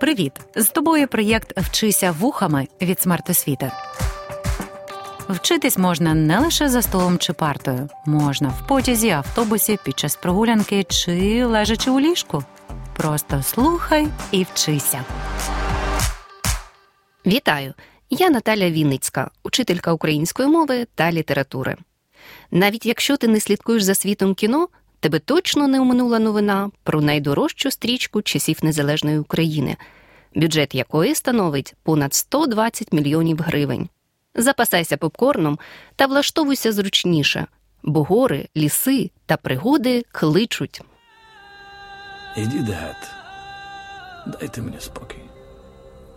Привіт! З тобою проєкт Вчися вухами від смертосвіти. Вчитись можна не лише за столом чи партою, можна в потязі, автобусі, під час прогулянки чи лежачи у ліжку. Просто слухай і вчися. Вітаю! Я Наталя Вінницька, учителька української мови та літератури. Навіть якщо ти не слідкуєш за світом кіно, тебе точно не оминула новина про найдорожчу стрічку часів незалежної України, бюджет якої становить понад 120 мільйонів гривень. Запасайся попкорном та влаштовуйся зручніше, бо гори, ліси та пригоди кличуть. Ідіть геть. Дайте мені спокій.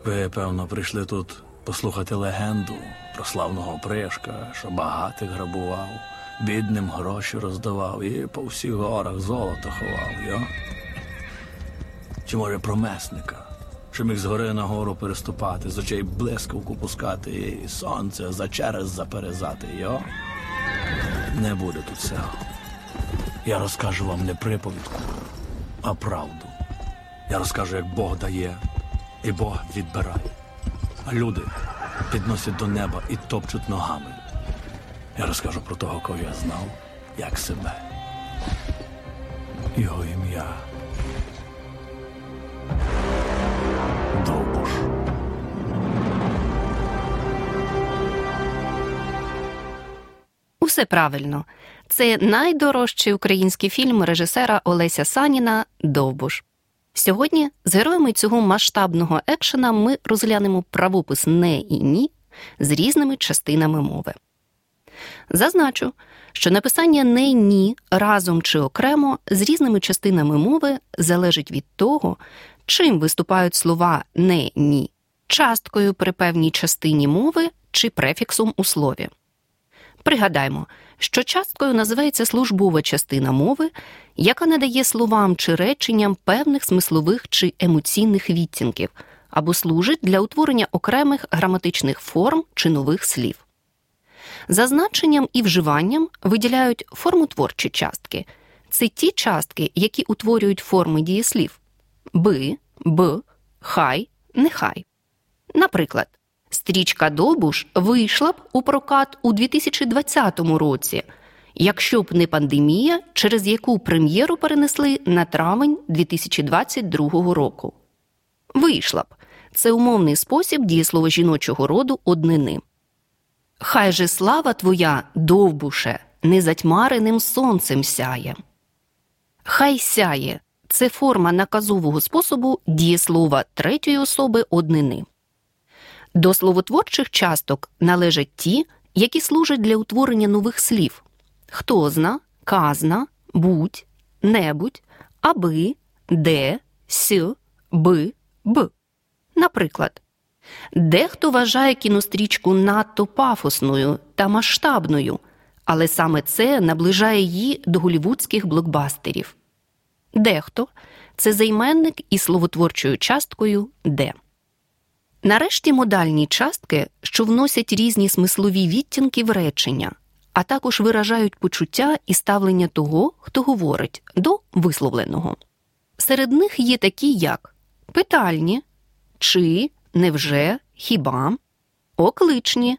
Ви, певно, прийшли тут послухати легенду про славного пришка, що багатих грабував, бідним гроші роздавав і по всіх горах золото ховав, йо? Чи може про месника, що міг з гори на гору переступати, з очей блискавку пускати і сонце за через заперезати, йо? Не буде тут цього. Я розкажу вам не приповідку, а правду. Я розкажу, як Бог дає, і Бог відбирає. А люди підносять до неба і топчуть ногами. Я розкажу про того, кого я знав, як себе. Його ім'я. Довбуш. Усе правильно. Це найдорожчий український фільм режисера Олеся Саніна Довбуш. Сьогодні з героями цього масштабного екшена ми розглянемо правопис не і ні з різними частинами мови. Зазначу, що написання не ні разом чи окремо з різними частинами мови залежить від того, чим виступають слова не ні часткою при певній частині мови чи префіксом у слові. Пригадаймо, що часткою називається службова частина мови, яка надає словам чи реченням певних смислових чи емоційних відтінків або служить для утворення окремих граматичних форм чи нових слів. За значенням і вживанням виділяють формотворчі частки. Це ті частки, які утворюють форми дієслів би, б, хай, нехай. Наприклад, Стрічка Довбуш вийшла б у прокат у 2020 році, якщо б не пандемія, через яку прем'єру перенесли на травень 2022 року. Вийшла б це умовний спосіб дієслова жіночого роду однини. Хай же слава твоя, довбуше, незатьмареним сонцем сяє. Хай сяє це форма наказового способу дієслова третьої особи однини. До словотворчих часток належать ті, які служать для утворення нових слів хто зна, казна, будь, небудь, аби, де, с, би, б. Наприклад, дехто вважає кінострічку надто пафосною та масштабною, але саме це наближає її до голівудських блокбастерів. Дехто це займенник із словотворчою часткою де. Нарешті модальні частки, що вносять різні смислові відтінки в речення, а також виражають почуття і ставлення того, хто говорить, до висловленого. Серед них є такі, як питальні, чи, невже, хіба, окличні,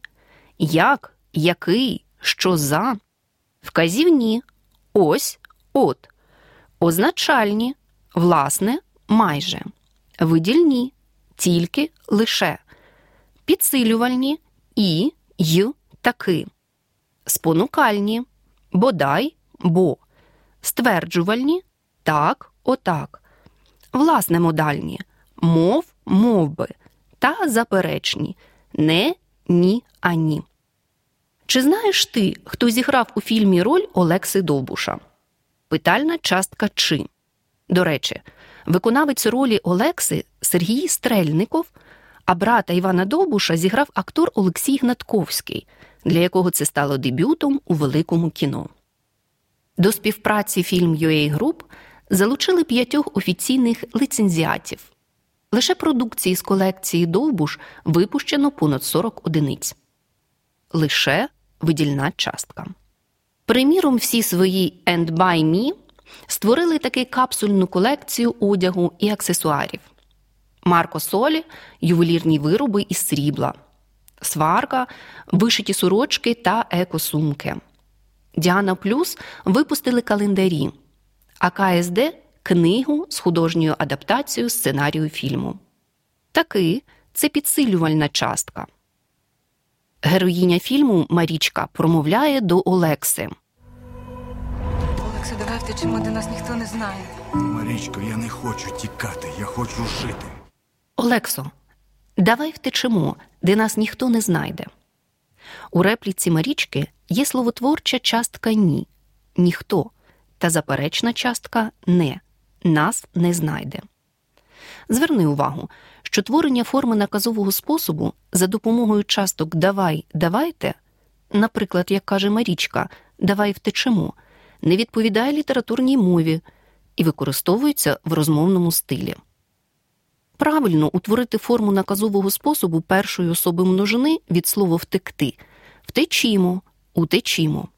як, який, що за, вказівні, ось, от, означальні, власне, майже, видільні. Тільки лише, підсилювальні. І й таки, спонукальні, бодай бо, стверджувальні. Так, отак, власне модальні, мов мов би, та заперечні не, ні, ані. Чи знаєш ти, хто зіграв у фільмі роль Олекси Довбуша? Питальна частка чи. До речі, Виконавець ролі Олекси Сергій Стрельников, а брата Івана Довбуша зіграв актор Олексій Гнатковський, для якого це стало дебютом у великому кіно. До співпраці фільм UA Group залучили п'ятьох офіційних лицензіатів. Лише продукції з колекції Довбуш випущено понад 40 одиниць. Лише видільна частка. Приміром, всі свої «And by me» створили таки капсульну колекцію одягу і аксесуарів. Марко Солі ювелірні вироби із срібла, сварка, вишиті сорочки та екосумки. Діана Плюс випустили календарі, а КСД книгу з художньою адаптацією сценарію фільму. Таки це підсилювальна частка. Героїня фільму Марічка промовляє до Олекси. Олекса, давай втечемо, де нас ніхто не знає. Марічко, я не хочу тікати, я хочу жити. Олексо, давай втечемо, де нас ніхто не знайде. У репліці Марічки є словотворча частка ні, ніхто та заперечна частка не, нас не знайде. Зверни увагу, що творення форми наказового способу за допомогою часток давай, давайте, наприклад, як каже Марічка, давай втечемо, не відповідає літературній мові і використовується в розмовному стилі. Правильно утворити форму наказового способу першої особи множини від слова втекти втечімо, утечімо.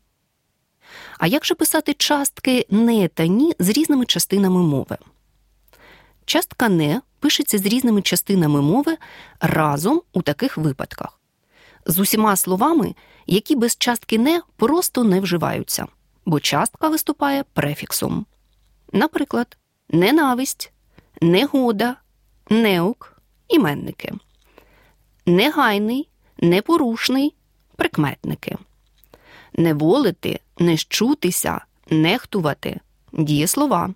А як же писати частки не та ні з різними частинами мови? Частка не пишеться з різними частинами мови разом у таких випадках, з усіма словами, які без частки не просто не вживаються, бо частка виступає префіксом. Наприклад, ненависть, негода, неук, іменники, негайний, непорушний, прикметники, неволити, нещутися, нехтувати дієслова,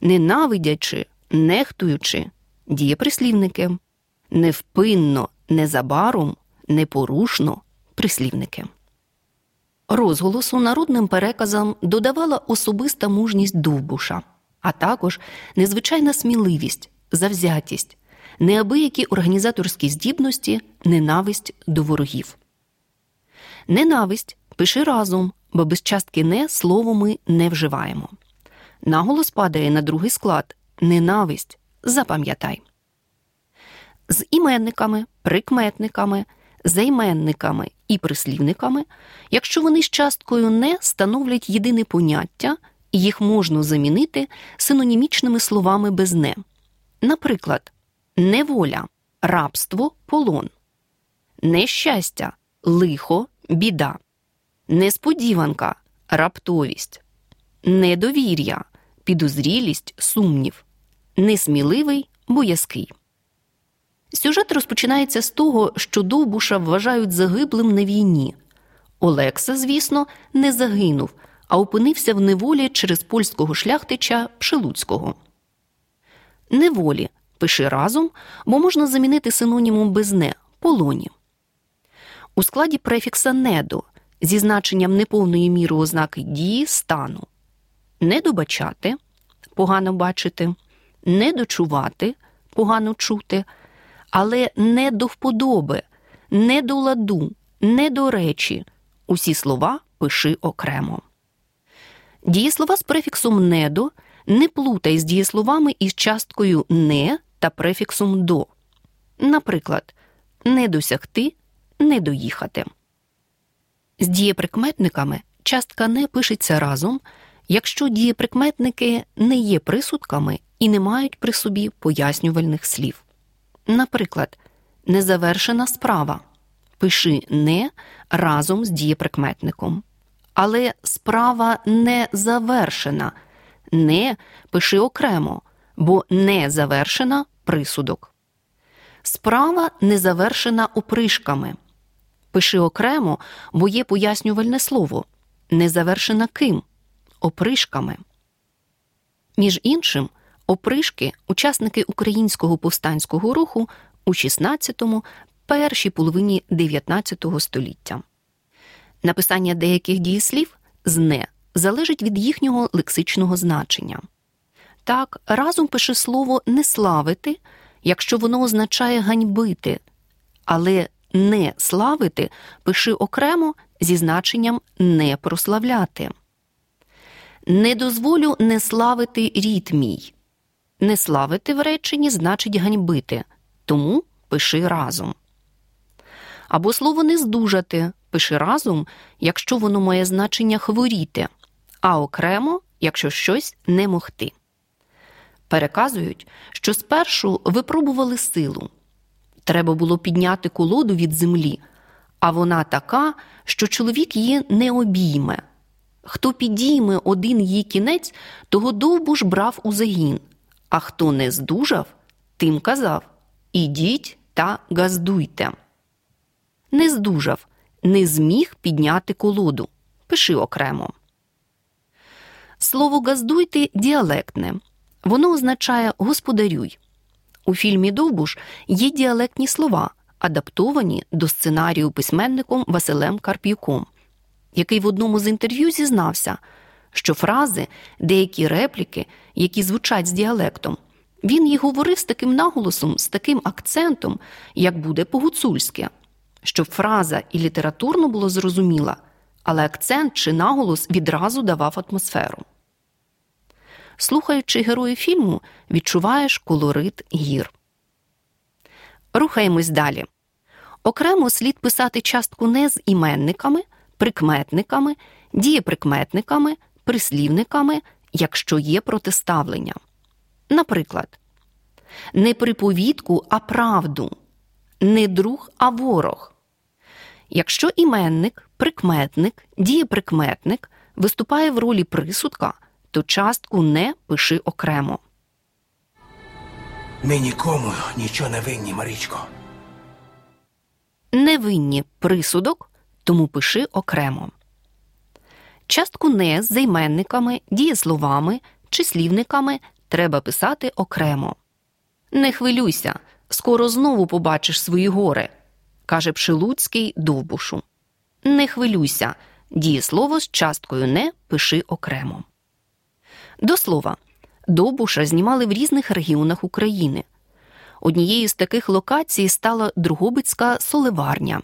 ненавидячи, нехтуючи дієприслівники, невпинно, незабаром, непорушно прислівники. Розголосу народним переказам додавала особиста мужність Довбуша, а також незвичайна сміливість, завзятість, неабиякі організаторські здібності, ненависть до ворогів. Ненависть пиши разом, бо без частки не слово ми не вживаємо. Наголос падає на другий склад ненависть. Запам'ятай. З іменниками, прикметниками, займенниками і прислівниками, якщо вони з часткою не становлять єдине поняття, їх можна замінити синонімічними словами без не. Наприклад, неволя, рабство, полон, нещастя, лихо, біда, несподіванка, раптовість, недовір'я, підозрілість, сумнів, несміливий, боязкий. Сюжет розпочинається з того, що Довбуша вважають загиблим на війні. Олекса, звісно, не загинув, а опинився в неволі через польського шляхтича Пшелуцького. Неволі пиши разом, бо можна замінити синонімом без не полоні. У складі префікса недо зі значенням неповної міри ознаки дії стану недобачати погано бачити, недочувати погано чути, але не до вподоби, не до ладу, не до речі. Усі слова пиши окремо. Дієслова з префіксом недо не плутай з дієсловами із часткою не та префіксом до. Наприклад, не досягти, не доїхати. З дієприкметниками частка не пишеться разом, якщо дієприкметники не є присудками і не мають при собі пояснювальних слів. Наприклад, незавершена справа пиши не разом з дієприкметником. Але справа не завершена, не пиши окремо, бо не завершена присудок. Справа не завершена опришками. Пиши окремо, бо є пояснювальне слово не завершена ким опришками. Між іншим, опришки учасники українського повстанського руху у 16-му, першій половині 19 століття. Написання деяких дієслів з не залежить від їхнього лексичного значення. Так, разом пише слово не славити, якщо воно означає ганьбити, але не славити пиши окремо зі значенням не прославляти. Не дозволю не славити рід мій. Не славити в реченні значить ганьбити, тому пиши разом. Або слово не здужати пиши разом, якщо воно має значення хворіти, а окремо, якщо щось не могти. Переказують, що спершу випробували силу. Треба було підняти колоду від землі, а вона така, що чоловік її не обійме. Хто підійме один її кінець, того довбуш брав у загін, а хто не здужав, тим казав Ідіть та газдуйте. Не здужав, не зміг підняти колоду. Пиши окремо. Слово газдуйте діалектне. Воно означає господарюй. У фільмі Довбуш є діалектні слова, адаптовані до сценарію письменником Василем Карп'юком, який в одному з інтерв'ю зізнався, що фрази, деякі репліки, які звучать з діалектом, він їх говорив з таким наголосом, з таким акцентом, як буде по-гуцульськи, щоб фраза і літературно було зрозуміла, але акцент чи наголос відразу давав атмосферу. Слухаючи герої фільму, відчуваєш колорит гір. Рухаємось далі. Окремо слід писати частку не з іменниками, прикметниками, дієприкметниками, прислівниками, якщо є протиставлення. Наприклад, не приповідку, а правду, не друг, а ворог. Якщо іменник, прикметник, дієприкметник виступає в ролі присудка, то частку не пиши окремо. Ми нікому нічого не винні, Марічко. Невинні присудок, тому пиши окремо. Частку не з займенниками, дієсловами, числівниками треба писати окремо. Не хвилюйся, скоро знову побачиш свої гори, каже Пшилуцький Довбушу. Не хвилюйся, дієслово з часткою не пиши окремо. До слова, Довбуша знімали в різних регіонах України. Однією з таких локацій стала Другобицька соливарня,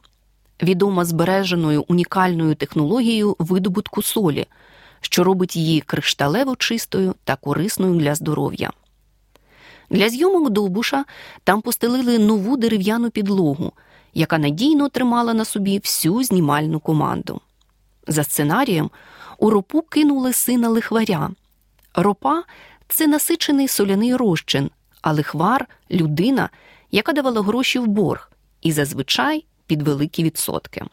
відома збереженою унікальною технологією видобутку солі, що робить її кришталево чистою та корисною для здоров'я. Для зйомок Довбуша там постелили нову дерев'яну підлогу, яка надійно тримала на собі всю знімальну команду. За сценарієм у ропу кинули сина лихваря. Ропа це насичений соляний розчин, а лихвар людина, яка давала гроші в борг, і зазвичай під великі відсотки.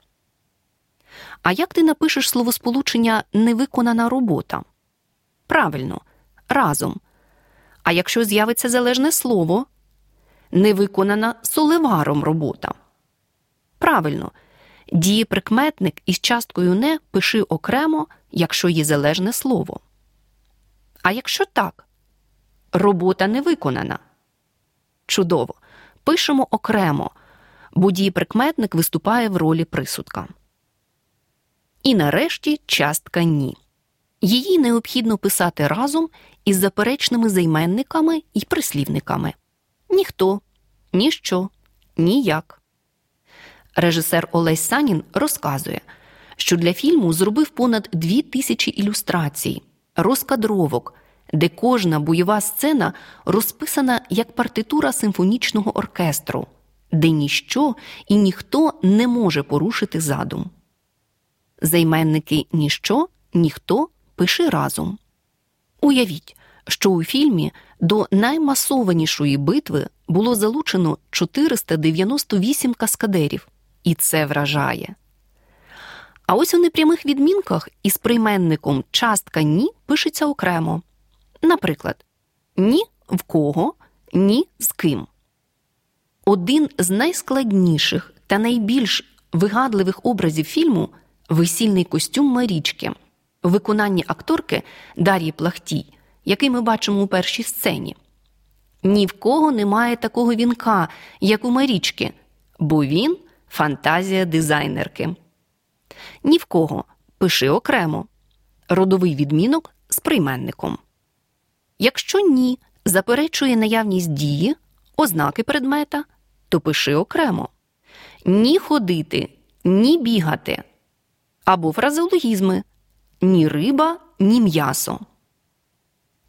А як ти напишеш словосполучення невиконана робота? Правильно, разом. А якщо з'явиться залежне слово, невиконана соливаром робота. Правильно, дієприкметник із часткою не пиши окремо, якщо є залежне слово. А якщо так, робота не виконана. Чудово. Пишемо окремо, бо дієприкметник виступає в ролі присудка. І нарешті частка ні. Її необхідно писати разом із заперечними займенниками і прислівниками ніхто, ніщо, ніяк. Режисер Олесь Санін розказує, що для фільму зробив понад дві тисячі ілюстрацій, розкадровок, де кожна бойова сцена розписана як партитура симфонічного оркестру, де ніщо і ніхто не може порушити задум. Займенники ніщо, ніхто пиши разом. Уявіть, що у фільмі до наймасованішої битви було залучено 498 каскадерів, і це вражає. А ось у непрямих відмінках із прийменником частка ні пишеться окремо. Наприклад, ні в кого, ні з ким. Один з найскладніших та найбільш вигадливих образів фільму весільний костюм Марічки в виконанні акторки Дар'ї Плахтій, який ми бачимо у першій сцені. Ні в кого немає такого вінка, як у Марічки, бо він фантазія дизайнерки. Ні в кого пиши окремо родовий відмінок з прийменником. Якщо ні заперечує наявність дії, ознаки предмета, то пиши окремо ні ходити, ні бігати або фразеологізми ні риба, ні м'ясо.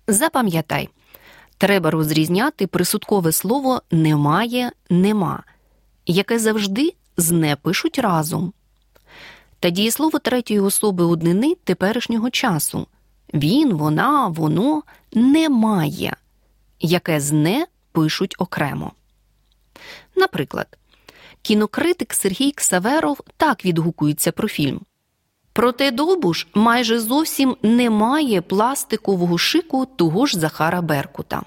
Запам'ятай, треба розрізняти присудкове слово немає, нема, яке завжди з не пишуть разом. Та дієслово третьої особи однини теперішнього часу він, вона, воно немає. яке з не пишуть окремо. Наприклад, кінокритик Сергій Ксаверов так відгукується про фільм. Проте Довбуш майже зовсім не має пластикового шику того ж Захара Беркута.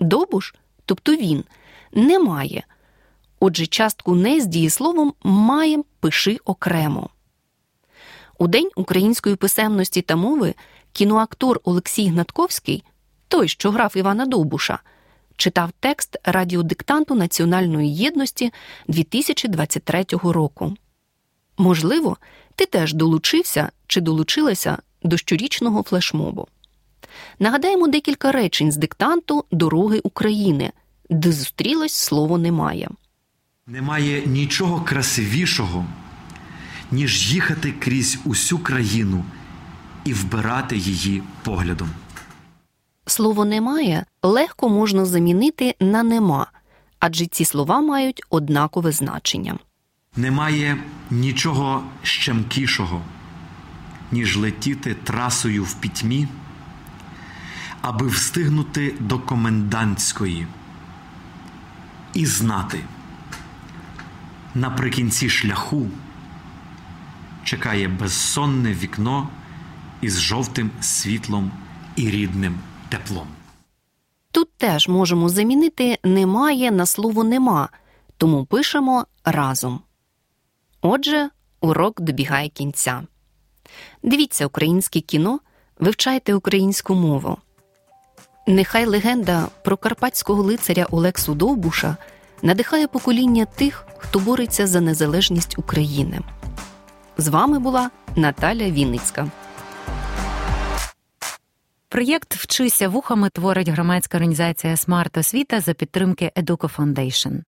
Довбуш, тобто він, не має. Отже, частку не з дієсловом має пиши окремо. У День української писемності та мови кіноактор Олексій Гнатковський, той, що грав Івана Довбуша, читав текст радіодиктанту Національної єдності 2023 року. Можливо, ти теж долучився чи долучилася до щорічного флешмобу. Нагадаємо декілька речень з диктанту Дороги України, де зустрілось слово немає. Немає нічого красивішого, ніж їхати крізь усю країну і вбирати її поглядом. Слово немає легко можна замінити на нема, адже ці слова мають однакове значення. Немає нічого щемкішого, ніж летіти трасою в пітьмі, аби встигнути до комендантської і знати. Наприкінці шляху чекає безсонне вікно із жовтим світлом і рідним теплом. Тут теж можемо замінити немає на слово нема, тому пишемо разом. Отже, урок добігає кінця. Дивіться українське кіно, вивчайте українську мову. Нехай легенда про карпатського лицаря Олексу Довбуша надихає покоління тих, хто бореться за незалежність України. З вами була Наталя Вінницька. Проєкт Вчися вухами творить громадська організація Смарт Освіта за підтримки Educo Foundation.